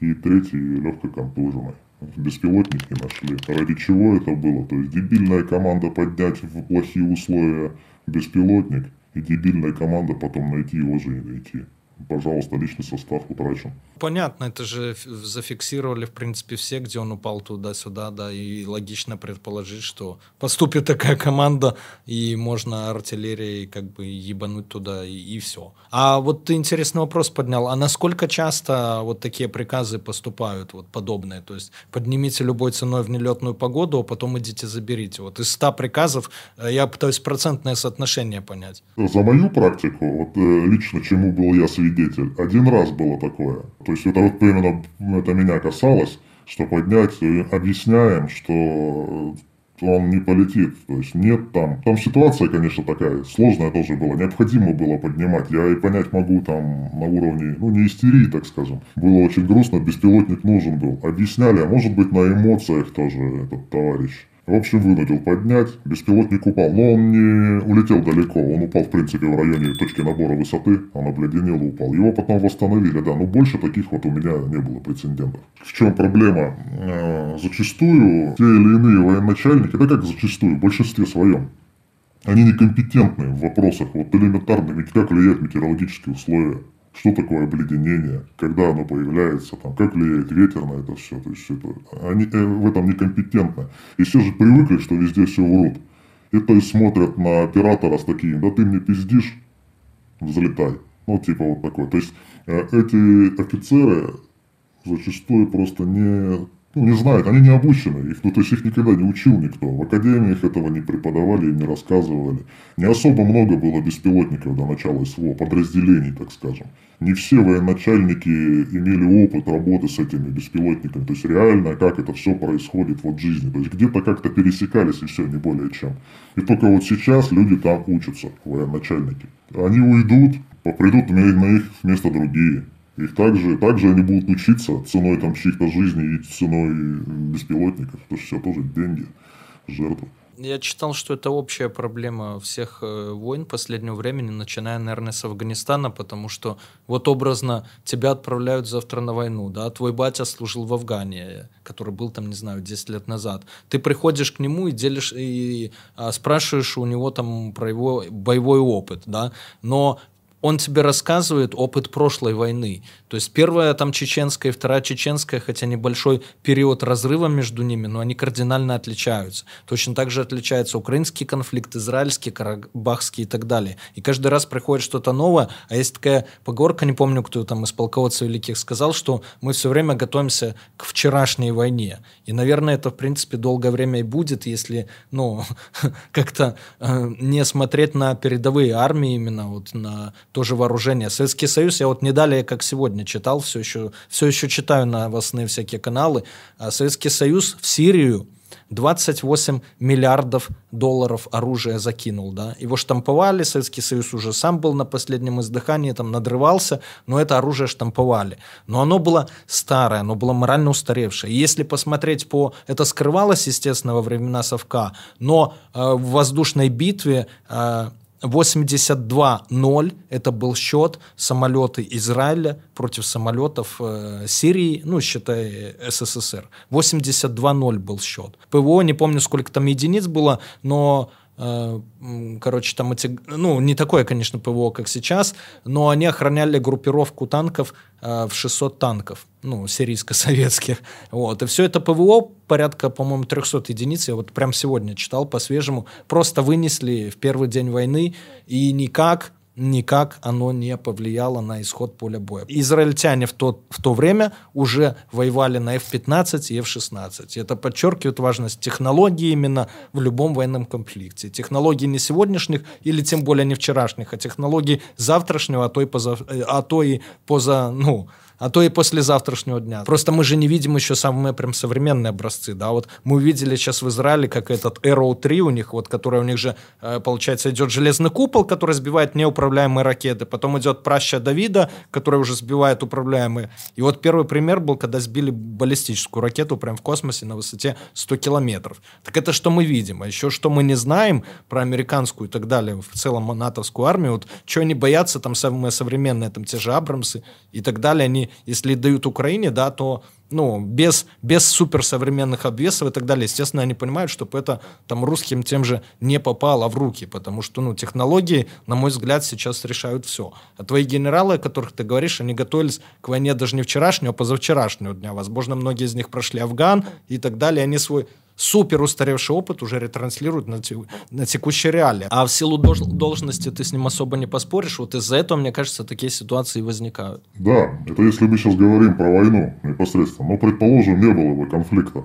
и третий легко контуженный. Беспилотники нашли. Ради чего это было? То есть дебильная команда поднять в плохие условия беспилотник и дебильная команда потом найти его же и найти пожалуйста, личный состав утрачен. Понятно, это же зафиксировали, в принципе, все, где он упал туда-сюда, да, и логично предположить, что поступит такая команда, и можно артиллерией как бы ебануть туда, и, и все. А вот ты интересный вопрос поднял, а насколько часто вот такие приказы поступают, вот подобные, то есть поднимите любой ценой в нелетную погоду, а потом идите заберите. Вот из 100 приказов э, я пытаюсь процентное соотношение понять. За мою практику, вот э, лично чему был я свидетель, свидетель. Один раз было такое. То есть это вот именно это меня касалось, что поднять, объясняем, что он не полетит. То есть нет там. Там ситуация, конечно, такая сложная тоже была. Необходимо было поднимать. Я и понять могу там на уровне, ну не истерии, так скажем. Было очень грустно, беспилотник нужен был. Объясняли, а может быть на эмоциях тоже этот товарищ. В общем, вынудил поднять. Беспилотник упал. Но он не улетел далеко. Он упал, в принципе, в районе точки набора высоты. Он обледенел и упал. Его потом восстановили, да. Но больше таких вот у меня не было прецедентов. В чем проблема? Э, зачастую те или иные военачальники, да как зачастую, в большинстве своем, они некомпетентны в вопросах вот элементарными, как влияют метеорологические условия, что такое обледенение, когда оно появляется, там, как влияет ветер на это все. То есть это, они э, в этом некомпетентны. И все же привыкли, что везде все врут. И то есть смотрят на оператора с таким, да ты мне пиздишь, взлетай. Ну, типа вот такой. То есть э, эти офицеры зачастую просто не ну, не знают, они не обучены, их, ну, то есть их никогда не учил никто. В академиях этого не преподавали и не рассказывали. Не особо много было беспилотников до начала СВО, подразделений, так скажем. Не все военачальники имели опыт работы с этими беспилотниками. То есть реально, как это все происходит вот в жизни. То есть где-то как-то пересекались и все, не более чем. И только вот сейчас люди там учатся, военачальники. Они уйдут, придут на их место другие. Их также, также они будут учиться ценой там чьих-то жизней и ценой беспилотников. То есть все тоже деньги, жертвы. Я читал, что это общая проблема всех э, войн последнего времени, начиная, наверное, с Афганистана, потому что вот образно тебя отправляют завтра на войну, да, твой батя служил в Афгане, который был там, не знаю, 10 лет назад. Ты приходишь к нему и делишь, и а, спрашиваешь у него там про его боевой опыт, да, но он тебе рассказывает опыт прошлой войны. То есть первая там чеченская вторая чеченская, хотя небольшой период разрыва между ними, но они кардинально отличаются. Точно так же отличается украинский конфликт, израильский, карабахский и так далее. И каждый раз приходит что-то новое. А есть такая поговорка, не помню, кто там из полководцев великих сказал, что мы все время готовимся к вчерашней войне. И, наверное, это, в принципе, долгое время и будет, если, ну, как-то э, не смотреть на передовые армии именно, вот на тоже вооружение. Советский Союз, я вот не далее, как сегодня читал, все еще, все еще читаю новостные всякие каналы. А Советский Союз в Сирию 28 миллиардов долларов оружия закинул, да. Его штамповали, Советский Союз уже сам был на последнем издыхании, там надрывался, но это оружие штамповали. Но оно было старое, оно было морально устаревшее. И если посмотреть по... Это скрывалось, естественно, во времена Совка, но э, в воздушной битве э, 82-0 это был счет самолеты Израиля против самолетов э, Сирии, ну, считай, СССР. 82-0 был счет. ПВО, не помню, сколько там единиц было, но короче, там эти, ну, не такое, конечно, ПВО, как сейчас, но они охраняли группировку танков э, в 600 танков, ну, сирийско-советских, вот, и все это ПВО порядка, по-моему, 300 единиц, я вот прям сегодня читал по-свежему, просто вынесли в первый день войны, и никак никак оно не повлияло на исход поля боя. Израильтяне в то, в то время уже воевали на F-15 и F-16. Это подчеркивает важность технологии именно в любом военном конфликте. Технологии не сегодняшних или тем более не вчерашних, а технологии завтрашнего, а то и, поза, а то и поза, ну, а то и после завтрашнего дня. Просто мы же не видим еще самые прям современные образцы, да, вот мы увидели сейчас в Израиле, как этот Arrow 3 у них, вот, который у них же, э, получается, идет железный купол, который сбивает неуправляемые ракеты, потом идет праща Давида, который уже сбивает управляемые. И вот первый пример был, когда сбили баллистическую ракету прямо в космосе на высоте 100 километров. Так это что мы видим? А еще что мы не знаем про американскую и так далее, в целом натовскую армию, вот что они боятся, там самые современные, там те же Абрамсы и так далее, они, если дают Украине, да, то ну, без, без суперсовременных обвесов и так далее, естественно, они понимают, чтобы это там русским тем же не попало в руки, потому что, ну, технологии, на мой взгляд, сейчас решают все. А твои генералы, о которых ты говоришь, они готовились к войне даже не вчерашнего, а позавчерашнего дня. Возможно, многие из них прошли Афган и так далее, они свой супер устаревший опыт уже ретранслируют на, те, на текущие реалии. А в силу дож, должности ты с ним особо не поспоришь. Вот из-за этого, мне кажется, такие ситуации возникают. Да, это если мы сейчас говорим про войну непосредственно. Но, предположим, не было бы конфликта.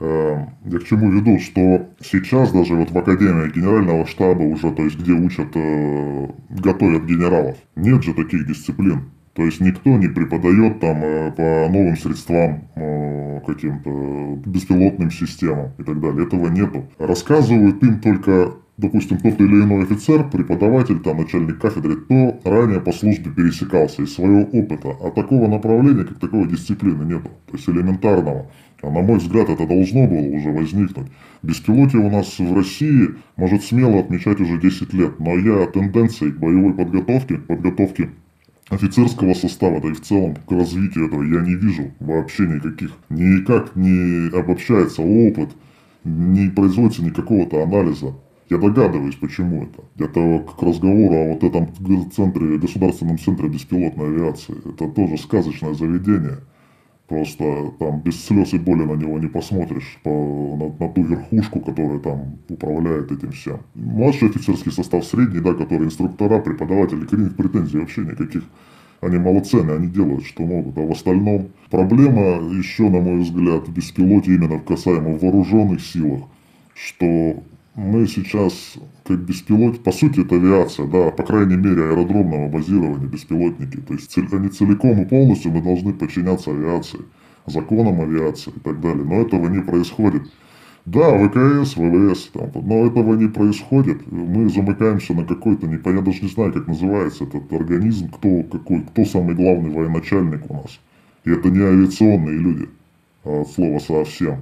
Эм, я к чему веду, что сейчас даже вот в Академии Генерального штаба уже, то есть где учат, э, готовят генералов, нет же таких дисциплин. То есть никто не преподает там э, по новым средствам, э, каким-то беспилотным системам и так далее. Этого нету. Рассказывают им только допустим, тот или иной офицер, преподаватель, там, начальник кафедры, кто ранее по службе пересекался из своего опыта. А такого направления, как такой дисциплины нету. То есть элементарного. А на мой взгляд, это должно было уже возникнуть. Беспилотие у нас в России может смело отмечать уже 10 лет. Но я тенденции к боевой подготовке, подготовке офицерского состава, да и в целом к развитию этого я не вижу вообще никаких. Никак не обобщается опыт, не производится никакого-то анализа. Я догадываюсь, почему это. Это к разговору о вот этом центре, государственном центре беспилотной авиации. Это тоже сказочное заведение. Просто там без слез и боли на него не посмотришь, по, на, на ту верхушку, которая там управляет этим всем. Младший офицерский состав, средний, да, который инструктора, преподаватели, к ним претензий вообще никаких. Они молодцы, они делают, что могут. А в остальном проблема еще, на мой взгляд, в беспилоте именно касаемо вооруженных силах, что мы сейчас как беспилот, по сути это авиация, да, по крайней мере аэродромного базирования беспилотники. То есть они целиком и полностью мы должны подчиняться авиации, законам авиации и так далее. Но этого не происходит. Да, ВКС, ВВС, там, но этого не происходит. Мы замыкаемся на какой-то, не, я даже не знаю, как называется этот организм, кто, какой, кто самый главный военачальник у нас. И это не авиационные люди, а от слова совсем.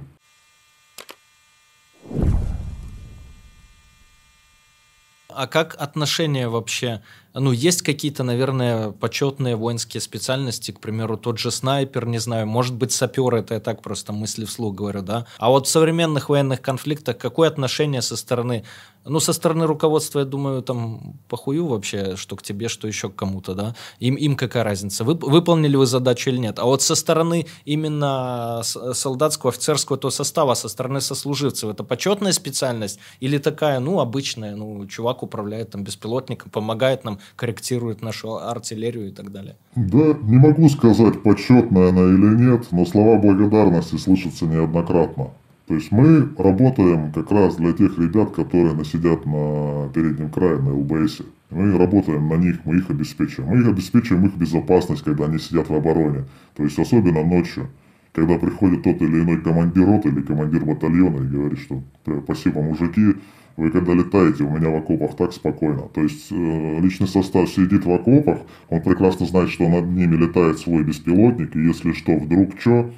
А как отношения вообще? Ну, есть какие-то, наверное, почетные воинские специальности, к примеру, тот же снайпер, не знаю, может быть, сапер, это я так просто мысли вслух говорю, да? А вот в современных военных конфликтах какое отношение со стороны ну, со стороны руководства, я думаю, там похую вообще, что к тебе, что еще к кому-то, да. Им, им какая разница, вы, выполнили вы задачу или нет. А вот со стороны именно солдатского, офицерского то состава, со стороны сослуживцев, это почетная специальность или такая, ну, обычная, ну, чувак управляет там беспилотником, помогает нам, корректирует нашу артиллерию и так далее? Да, не могу сказать, почетная она или нет, но слова благодарности слышатся неоднократно. То есть мы работаем как раз для тех ребят, которые насидят на переднем крае, на ЛБС. Мы работаем на них, мы их обеспечиваем. Мы их обеспечиваем их безопасность, когда они сидят в обороне. То есть особенно ночью, когда приходит тот или иной командир роты или командир батальона и говорит, что спасибо, мужики, вы когда летаете, у меня в окопах так спокойно. То есть э, личный состав сидит в окопах, он прекрасно знает, что над ними летает свой беспилотник, и если что, вдруг что,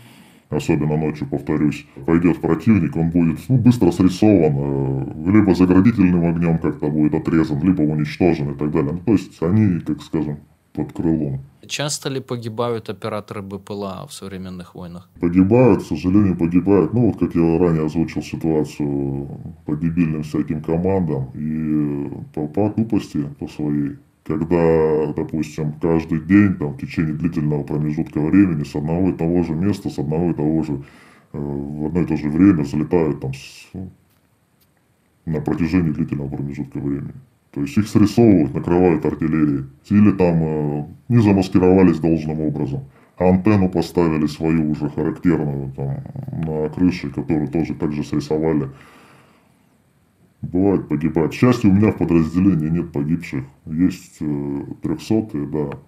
особенно ночью, повторюсь, пойдет противник, он будет ну, быстро срисован, э, либо заградительным огнем как-то будет отрезан, либо уничтожен и так далее. Ну, то есть они, как скажем, под крылом. Часто ли погибают операторы БПЛА в современных войнах? Погибают, к сожалению, погибают. Ну, вот как я ранее озвучил ситуацию по дебильным всяким командам и по, по тупости по своей когда, допустим, каждый день, там, в течение длительного промежутка времени с одного и того же места, с одного и того же, э, в одно и то же время залетают там с, ну, на протяжении длительного промежутка времени. То есть их срисовывают, накрывают артиллерией. Или там э, не замаскировались должным образом. А антенну поставили свою уже характерную там, на крыше, которую тоже также срисовали Бывает погибает. К счастью, у меня в подразделении нет погибших. Есть э, трехсотые, да.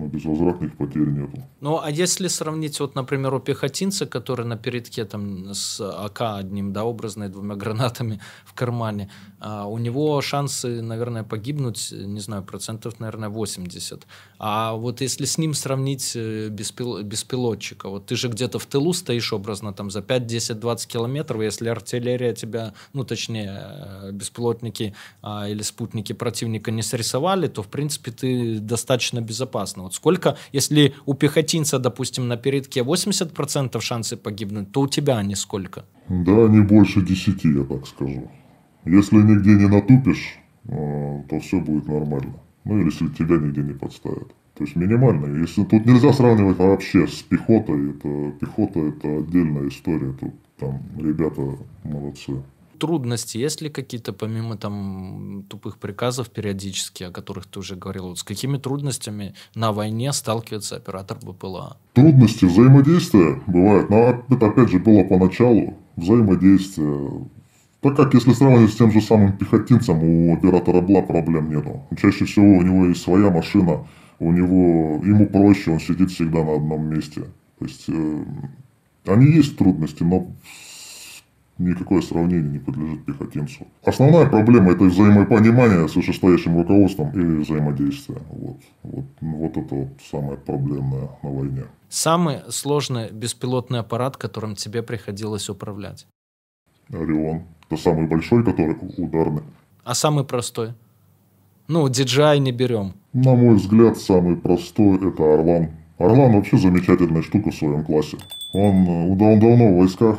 Но безвозвратных потерь нету. Ну, а если сравнить, вот, например, у пехотинца, который на передке там с АК одним, да, образно, двумя гранатами в кармане, а у него шансы, наверное, погибнуть, не знаю, процентов, наверное, 80. А вот если с ним сравнить э, беспил... беспилотчика, вот ты же где-то в тылу стоишь образно, там, за 5, 10, 20 километров, если артиллерия тебя, ну, точнее, э, беспилотники а, или спутники противника не срисовали, то, в принципе, ты достаточно безопасно. Вот сколько, если у пехотинца, допустим, на передке 80% шансы погибнуть, то у тебя они сколько? Да, не больше 10, я так скажу. Если нигде не натупишь, э, то все будет нормально. Ну или если тебя нигде не подставят. То есть минимально. Если тут нельзя сравнивать вообще с пехотой, это пехота это отдельная история. Тут там ребята молодцы трудности есть ли какие-то, помимо там тупых приказов периодически, о которых ты уже говорил? Вот с какими трудностями на войне сталкивается оператор БПЛА? Трудности взаимодействия бывают. Но это опять же было поначалу. Взаимодействие. Так как если сравнивать с тем же самым пехотинцем, у оператора БЛА проблем нету. Чаще всего у него есть своя машина, у него, ему проще, он сидит всегда на одном месте. То есть, э, они есть трудности, но никакое сравнение не подлежит пехотинцу. Основная проблема – это взаимопонимание с вышестоящим руководством и взаимодействие. Вот, вот, вот это вот самое проблемное на войне. Самый сложный беспилотный аппарат, которым тебе приходилось управлять? Орион. Это самый большой, который ударный. А самый простой? Ну, DJI не берем. На мой взгляд, самый простой – это Орлан. Орлан вообще замечательная штука в своем классе. Он, он давно в войсках,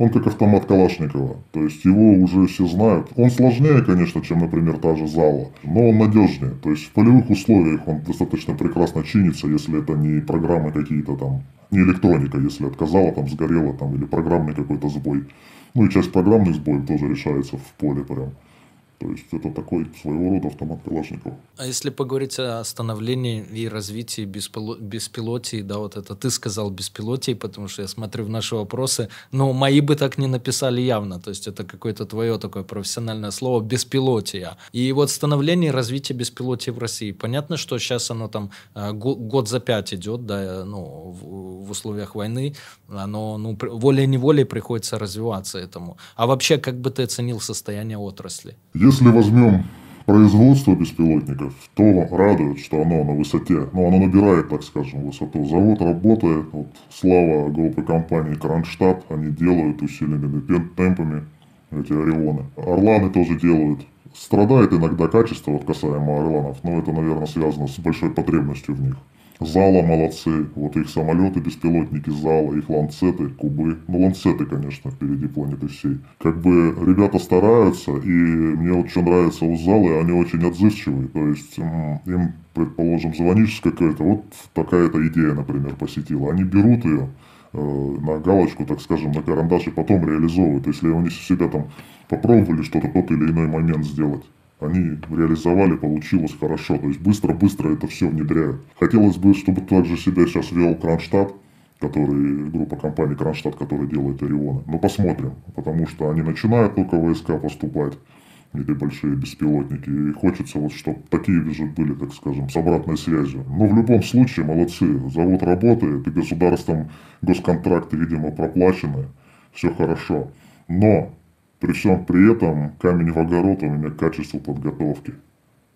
он как автомат Калашникова, то есть его уже все знают. Он сложнее, конечно, чем, например, та же Зала, но он надежнее. То есть в полевых условиях он достаточно прекрасно чинится, если это не программы какие-то там, не электроника, если отказала, там сгорела, там, или программный какой-то сбой. Ну и часть программных сбоев тоже решается в поле прям. То есть это такой своего рода автомат Калашникова. А если поговорить о становлении и развитии беспило... беспилотии, да, вот это ты сказал беспилотии, потому что я смотрю в наши вопросы, но мои бы так не написали явно, то есть это какое-то твое такое профессиональное слово беспилотия. И вот становление и развитие беспилотии в России. Понятно, что сейчас оно там э, год за пять идет, да, ну, в, в условиях войны, оно, ну, волей-неволей приходится развиваться этому. А вообще, как бы ты оценил состояние отрасли? Если возьмем производство беспилотников, то радует, что оно на высоте. Ну, оно набирает, так скажем, высоту. Завод работает. Вот, слава группы компании Кронштадт. Они делают усиленными темпами эти Орионы. Орланы тоже делают. Страдает иногда качество, вот касаемо Орланов, но это, наверное, связано с большой потребностью в них. Зала молодцы, вот их самолеты, беспилотники Зала, их ланцеты, кубы. Ну, ланцеты, конечно, впереди планеты всей. Как бы ребята стараются, и мне вот что нравится у Залы, они очень отзывчивые. То есть им, предположим, звонишь какой-то, вот такая-то идея, например, посетила. Они берут ее, э, на галочку, так скажем, на карандаш и потом реализовывают. Если они себя там попробовали что-то тот или иной момент сделать они реализовали, получилось хорошо. То есть быстро-быстро это все внедряют. Хотелось бы, чтобы также себя сейчас вел Кронштадт, который, группа компаний Кронштадт, которая делает Орионы. Но посмотрим, потому что они начинают только войска поступать, эти большие беспилотники. И хочется вот, чтобы такие же были, так скажем, с обратной связью. Но в любом случае, молодцы. Завод работает, и государством госконтракты, видимо, проплачены. Все хорошо. Но при всем при этом камень в огород у меня качество подготовки.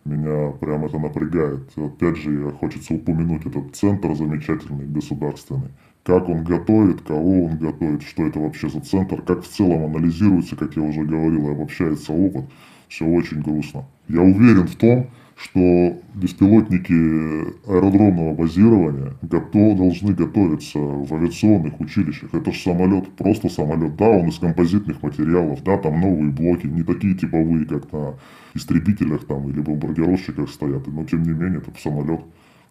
Меня прям это напрягает. Опять же, хочется упомянуть этот центр замечательный, государственный. Как он готовит, кого он готовит, что это вообще за центр, как в целом анализируется, как я уже говорил, и обобщается опыт. Все очень грустно. Я уверен в том, что беспилотники аэродромного базирования готов, должны готовиться в авиационных училищах. Это же самолет, просто самолет. Да, он из композитных материалов, да, там новые блоки, не такие типовые, как на истребителях там или бомбардировщиках стоят, но тем не менее это самолет.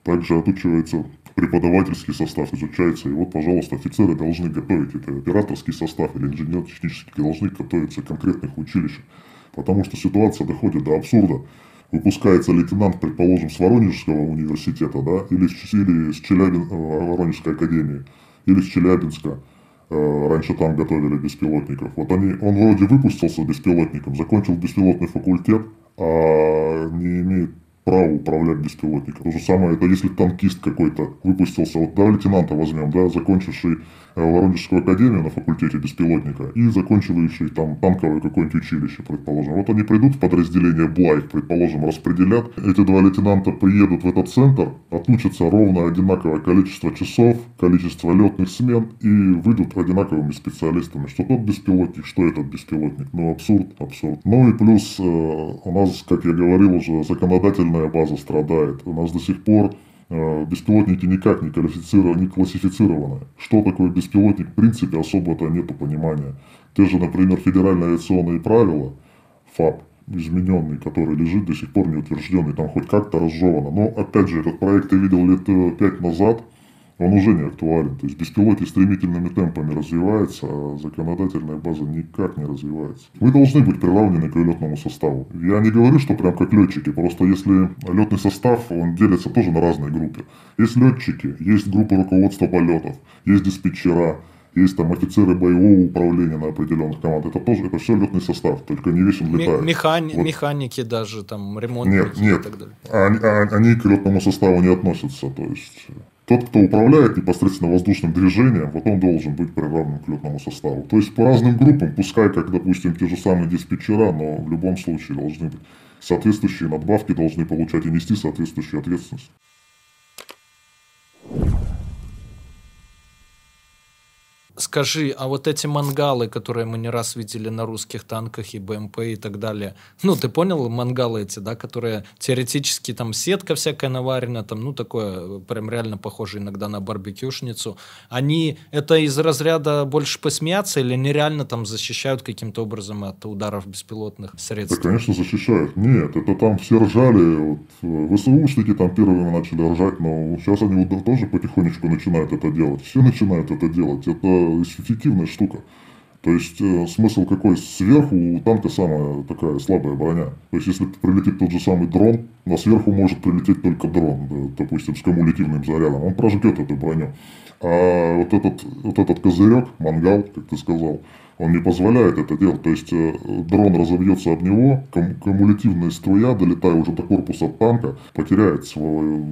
Также отучивается преподавательский состав, изучается. И вот, пожалуйста, офицеры должны готовить это операторский состав или инженер-технический должны готовиться в конкретных училищах. Потому что ситуация доходит до абсурда выпускается лейтенант, предположим, с Воронежского университета, да, или, с, или с Челябин, э, Воронежской академии, или с Челябинска, э, раньше там готовили беспилотников. Вот они, он вроде выпустился беспилотником, закончил беспилотный факультет, а не имеет право управлять беспилотником. То же самое, это если танкист какой-то выпустился, вот да, лейтенанта возьмем, да, закончивший Воронежскую академию на факультете беспилотника и закончивающий там танковое какое-нибудь училище, предположим. Вот они придут в подразделение Блайк, предположим, распределят. Эти два лейтенанта приедут в этот центр, отучатся ровно одинаковое количество часов, количество летных смен и выйдут одинаковыми специалистами. Что тот беспилотник, что этот беспилотник. Ну, абсурд, абсурд. Ну и плюс э, у нас, как я говорил уже, законодательно данная база страдает. У нас до сих пор беспилотники никак не, не классифицированы. Что такое беспилотник, в принципе, особо-то нету понимания. Те же, например, федеральные авиационные правила, ФАП, измененный, который лежит до сих пор не утвержденный, там хоть как-то разжевано. Но, опять же, этот проект я видел лет э, пять назад, он уже не актуален. То есть беспилотник стремительными темпами развивается, а законодательная база никак не развивается. Вы должны быть приравнены к летному составу. Я не говорю, что прям как летчики, просто если летный состав, он делится тоже на разные группы. Есть летчики, есть группа руководства полетов, есть диспетчера, есть там офицеры боевого управления на определенных командах. Это тоже это все летный состав, только не весь он летает. Механи- вот. Механики даже, там, ремонтники нет, нет. и так далее. Они, а, они к летному составу не относятся. То есть тот, кто управляет непосредственно воздушным движением, вот он должен быть приравнен к летному составу. То есть по разным группам, пускай как, допустим, те же самые диспетчера, но в любом случае должны быть соответствующие надбавки, должны получать и нести соответствующую ответственность. Скажи, а вот эти мангалы, которые мы не раз видели на русских танках и БМП и так далее, ну, ты понял, мангалы эти, да, которые теоретически там сетка всякая наварена, там, ну, такое прям реально похоже иногда на барбекюшницу, они, это из разряда больше посмеяться или нереально там защищают каким-то образом от ударов беспилотных средств? Да, конечно, защищают. Нет, это там все ржали, вот, ВСУшники там первыми начали ржать, но сейчас они тоже потихонечку начинают это делать. Все начинают это делать. Это эффективная штука. То есть э, смысл какой? Сверху у танка самая такая слабая броня. То есть если прилетит тот же самый дрон, но сверху может прилететь только дрон, да, допустим, с кумулятивным зарядом. Он прожгет эту броню. А вот этот, вот этот козырек, мангал, как ты сказал, он не позволяет это делать. То есть э, дрон разобьется об него, кум кумулятивная струя, долетая уже до корпуса танка, потеряет свой,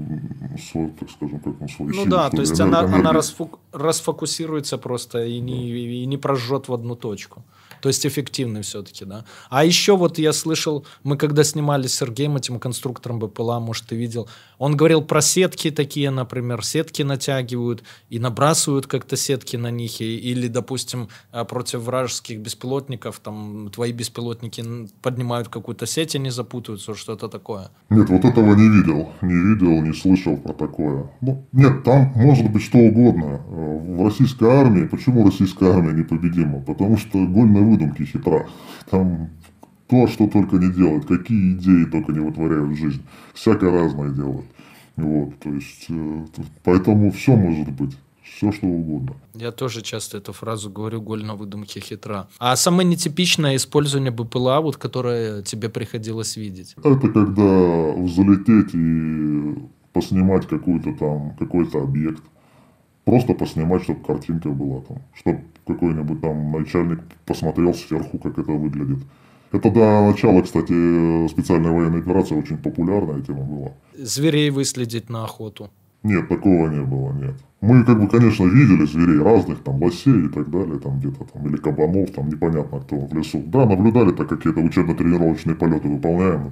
свой так скажем, как он свой Ну силу, да, то есть энергию. она, она расфу расфокусируется просто и не, и не прожжет в одну точку. То есть эффективный все-таки, да. А еще вот я слышал, мы когда снимали с Сергеем, этим конструктором БПЛА, может, ты видел, он говорил про сетки такие, например, сетки натягивают и набрасывают как-то сетки на них, и, или, допустим, а, против вражеских беспилотников, там, твои беспилотники поднимают какую-то сеть, они запутаются, что-то такое. Нет, вот этого не видел, не видел, не слышал про такое. Ну, нет, там может быть что угодно. В российской армии, почему российская армия непобедима? Потому что гольная выдумки хитра. Там то, что только не делают, какие идеи только не вытворяют в жизнь. Всякое разное делают. Вот, то есть, э, поэтому все может быть. Все, что угодно. Я тоже часто эту фразу говорю, голь на выдумке хитра. А самое нетипичное использование БПЛА, вот, которое тебе приходилось видеть? Это когда залететь и поснимать какой-то там, какой-то объект. Просто поснимать, чтобы картинка была там. Чтобы какой-нибудь там начальник посмотрел сверху, как это выглядит. Это до начала, кстати, специальной военной операции очень популярная тема была. Зверей выследить на охоту. Нет, такого не было, нет. Мы, как бы, конечно, видели зверей разных, там, лосей и так далее, там, где-то там, или кабанов, там, непонятно кто в лесу. Да, наблюдали, так какие-то учебно-тренировочные полеты выполняем,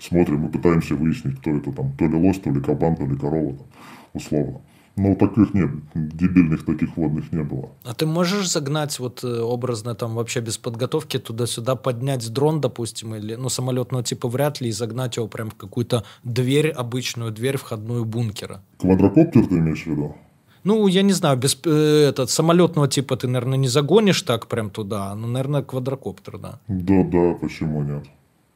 смотрим и пытаемся выяснить, кто это там, то ли лось, то ли кабан, то ли корова, там, условно. Ну, таких нет, дебильных таких водных не было. А ты можешь загнать вот э, образно там вообще без подготовки туда-сюда, поднять дрон, допустим, или, ну, самолетного типа вряд ли, и загнать его прям в какую-то дверь, обычную дверь входную бункера? Квадрокоптер ты имеешь в виду? Ну, я не знаю, без э, этот, самолетного типа ты, наверное, не загонишь так прям туда, ну, наверное, квадрокоптер, да. Да, да, почему нет?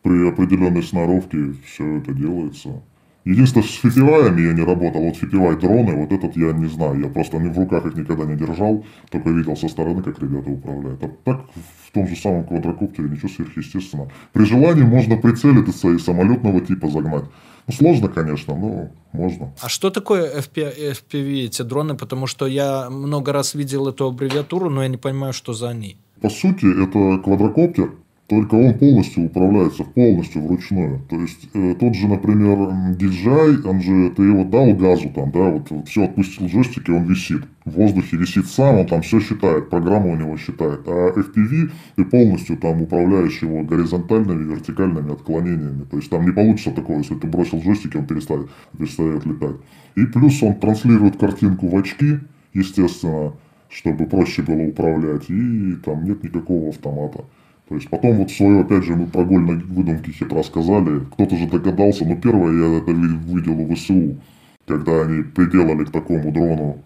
При определенной сноровке все это делается. Единственное, с фипиваями я не работал. Вот фипивай дроны, вот этот я не знаю. Я просто в руках их никогда не держал, только видел со стороны, как ребята управляют. А так в том же самом квадрокоптере ничего сверхъестественного. При желании можно прицелиться и самолетного типа загнать. Ну, сложно, конечно, но можно. А что такое FP, FPV, эти дроны? Потому что я много раз видел эту аббревиатуру, но я не понимаю, что за они. По сути, это квадрокоптер, только он полностью управляется, полностью вручную. То есть э, тот же, например, DJI, он же, ты его дал газу там, да, вот, вот все отпустил джойстик, он висит. В воздухе висит сам, он там все считает, программа у него считает. А FPV ты полностью там управляешь его горизонтальными, вертикальными отклонениями. То есть там не получится такого, если ты бросил джойстик, он перестает, перестает летать. И плюс он транслирует картинку в очки, естественно, чтобы проще было управлять, и там нет никакого автомата. То есть потом вот свое, опять же, мы про гольные выдумки хитро сказали. Кто-то же догадался, но первое я это видел у ВСУ, когда они приделали к такому дрону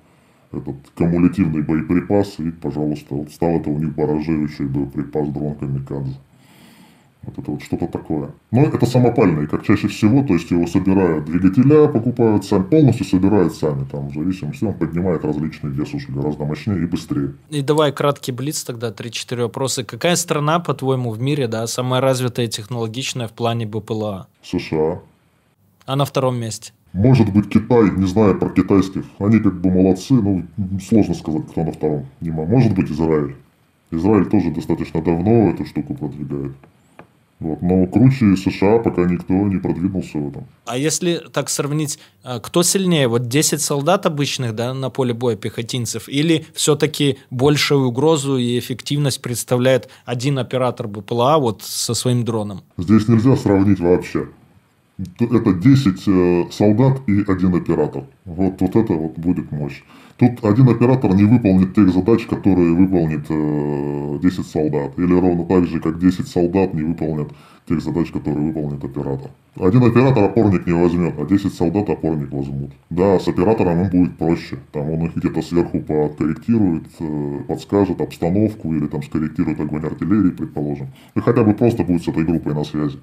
этот кумулятивный боеприпас, и, пожалуйста, вот стал это у них баражирующий боеприпас дрон Камикадзе. Вот это вот что-то такое. Но это самопальный, как чаще всего, то есть его собирают двигателя, покупают сами, полностью собирают сами, там, в зависимости, он поднимает различный вес уже гораздо мощнее и быстрее. И давай краткий блиц тогда, 3-4 вопроса. Какая страна, по-твоему, в мире, да, самая развитая и технологичная в плане БПЛА? США. А на втором месте? Может быть Китай, не знаю про китайских. Они как бы молодцы, но сложно сказать, кто на втором. Может быть Израиль. Израиль тоже достаточно давно эту штуку продвигает. Вот. Но круче США пока никто не продвинулся в этом. А если так сравнить, а, кто сильнее? Вот 10 солдат обычных да, на поле боя пехотинцев или все-таки большую угрозу и эффективность представляет один оператор БПЛА вот со своим дроном? Здесь нельзя сравнить вообще. Это 10 э, солдат и один оператор. Вот, вот это вот будет мощь. Тут один оператор не выполнит тех задач, которые выполнит э, 10 солдат. Или ровно так же, как 10 солдат не выполнят тех задач, которые выполнит оператор. Один оператор опорник не возьмет, а 10 солдат опорник возьмут. Да, с оператором им будет проще. Там он их где-то сверху подкорректирует, э, подскажет обстановку или там скорректирует огонь артиллерии, предположим. И хотя бы просто будет с этой группой на связи.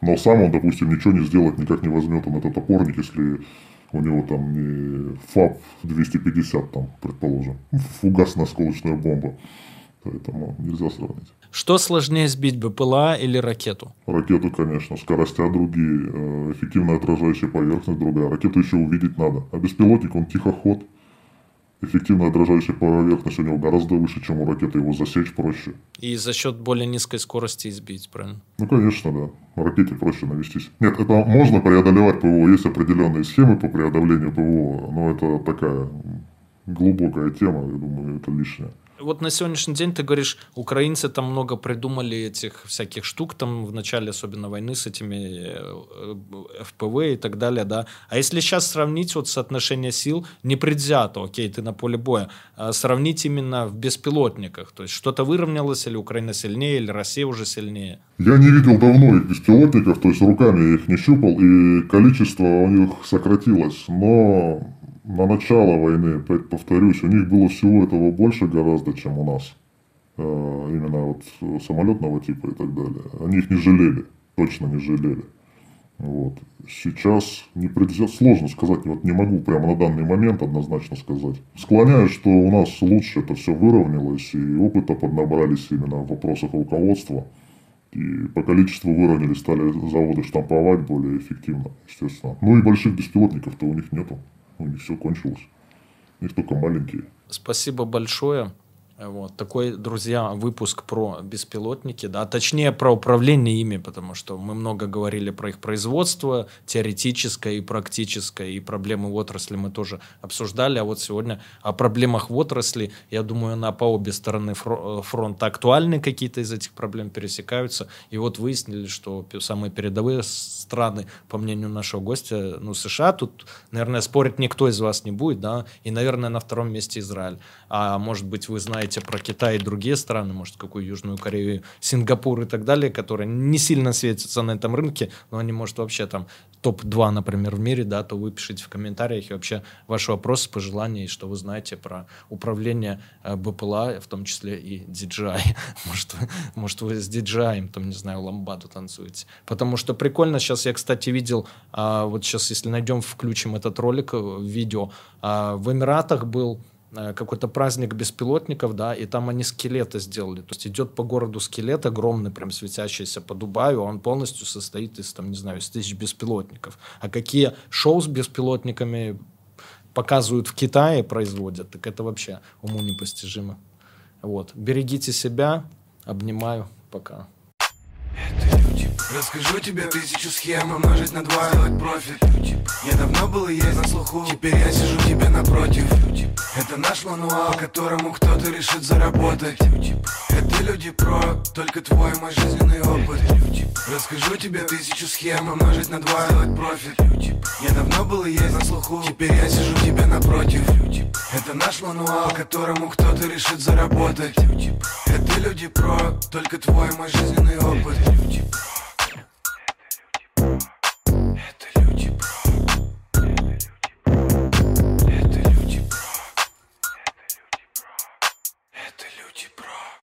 Но сам он, допустим, ничего не сделать, никак не возьмет он этот опорник, если у него там не ФАП-250, там, предположим, фугасно-осколочная бомба. Поэтому нельзя сравнить. Что сложнее сбить, БПЛА или ракету? Ракету, конечно. Скоростя другие, э, эффективная отражающая поверхность другая. Ракету еще увидеть надо. А беспилотник, он тихоход эффективная отражающая поверхность у него гораздо выше, чем у ракеты, его засечь проще. И за счет более низкой скорости избить, правильно? Ну, конечно, да. Ракете проще навестись. Нет, это можно преодолевать ПВО, есть определенные схемы по преодолению ПВО, но это такая глубокая тема, я думаю, это лишнее вот на сегодняшний день ты говоришь, украинцы там много придумали этих всяких штук там в начале особенно войны с этими э, ФПВ и так далее, да. А если сейчас сравнить вот соотношение сил, не предвзято, окей, ты на поле боя, а сравнить именно в беспилотниках, то есть что-то выровнялось, или Украина сильнее, или Россия уже сильнее? Я не видел давно их беспилотников, то есть руками их не щупал, и количество у них сократилось, но на начало войны, опять повторюсь, у них было всего этого больше гораздо, чем у нас. Э, именно вот самолетного типа и так далее. Они их не жалели, точно не жалели. Вот. Сейчас не предвзят, сложно сказать, вот не могу прямо на данный момент однозначно сказать. Склоняюсь, что у нас лучше это все выровнялось, и опыта поднабрались именно в вопросах руководства. И по количеству выровняли, стали заводы штамповать более эффективно, естественно. Ну и больших беспилотников-то у них нету у них все кончилось. У них только маленькие. Спасибо большое. Вот такой, друзья, выпуск про беспилотники, да, точнее про управление ими, потому что мы много говорили про их производство, теоретическое и практическое, и проблемы в отрасли мы тоже обсуждали, а вот сегодня о проблемах в отрасли, я думаю, на по обе стороны фронта актуальны какие-то из этих проблем пересекаются, и вот выяснили, что самые передовые страны, по мнению нашего гостя, ну, США, тут, наверное, спорить никто из вас не будет, да, и, наверное, на втором месте Израиль, а может быть, вы знаете знаете про Китай и другие страны, может, какую Южную Корею, Сингапур и так далее, которые не сильно светятся на этом рынке, но они, может, вообще там топ-2, например, в мире, да, то вы пишите в комментариях и вообще ваши вопросы, пожелания, и что вы знаете про управление э, БПЛА, в том числе и DJI. Может, вы, может, вы с DJI, там, не знаю, ламбаду танцуете. Потому что прикольно, сейчас я, кстати, видел, а, вот сейчас, если найдем, включим этот ролик, э, видео, а, в Эмиратах был какой-то праздник беспилотников, да, и там они скелеты сделали. То есть идет по городу скелет огромный, прям светящийся по Дубаю, а он полностью состоит из, там, не знаю, из тысяч беспилотников. А какие шоу с беспилотниками показывают в Китае, производят, так это вообще уму непостижимо. Вот. Берегите себя. Обнимаю. Пока. Это люди. Расскажу тебе тысячу схем Умножить на два, сделать профит. Я давно был и есть на слуху Теперь я сижу тебе напротив. Это наш мануал, которому кто-то решит заработать. Это люди про, только твой мой жизненный опыт Расскажу тебе тысячу схем Умножить на два, сделать профит. Я давно был и есть на слуху. Теперь я сижу тебе напротив. Это наш мануал, которому кто-то решит заработать. Это люди про, только твой мой жизненный опыт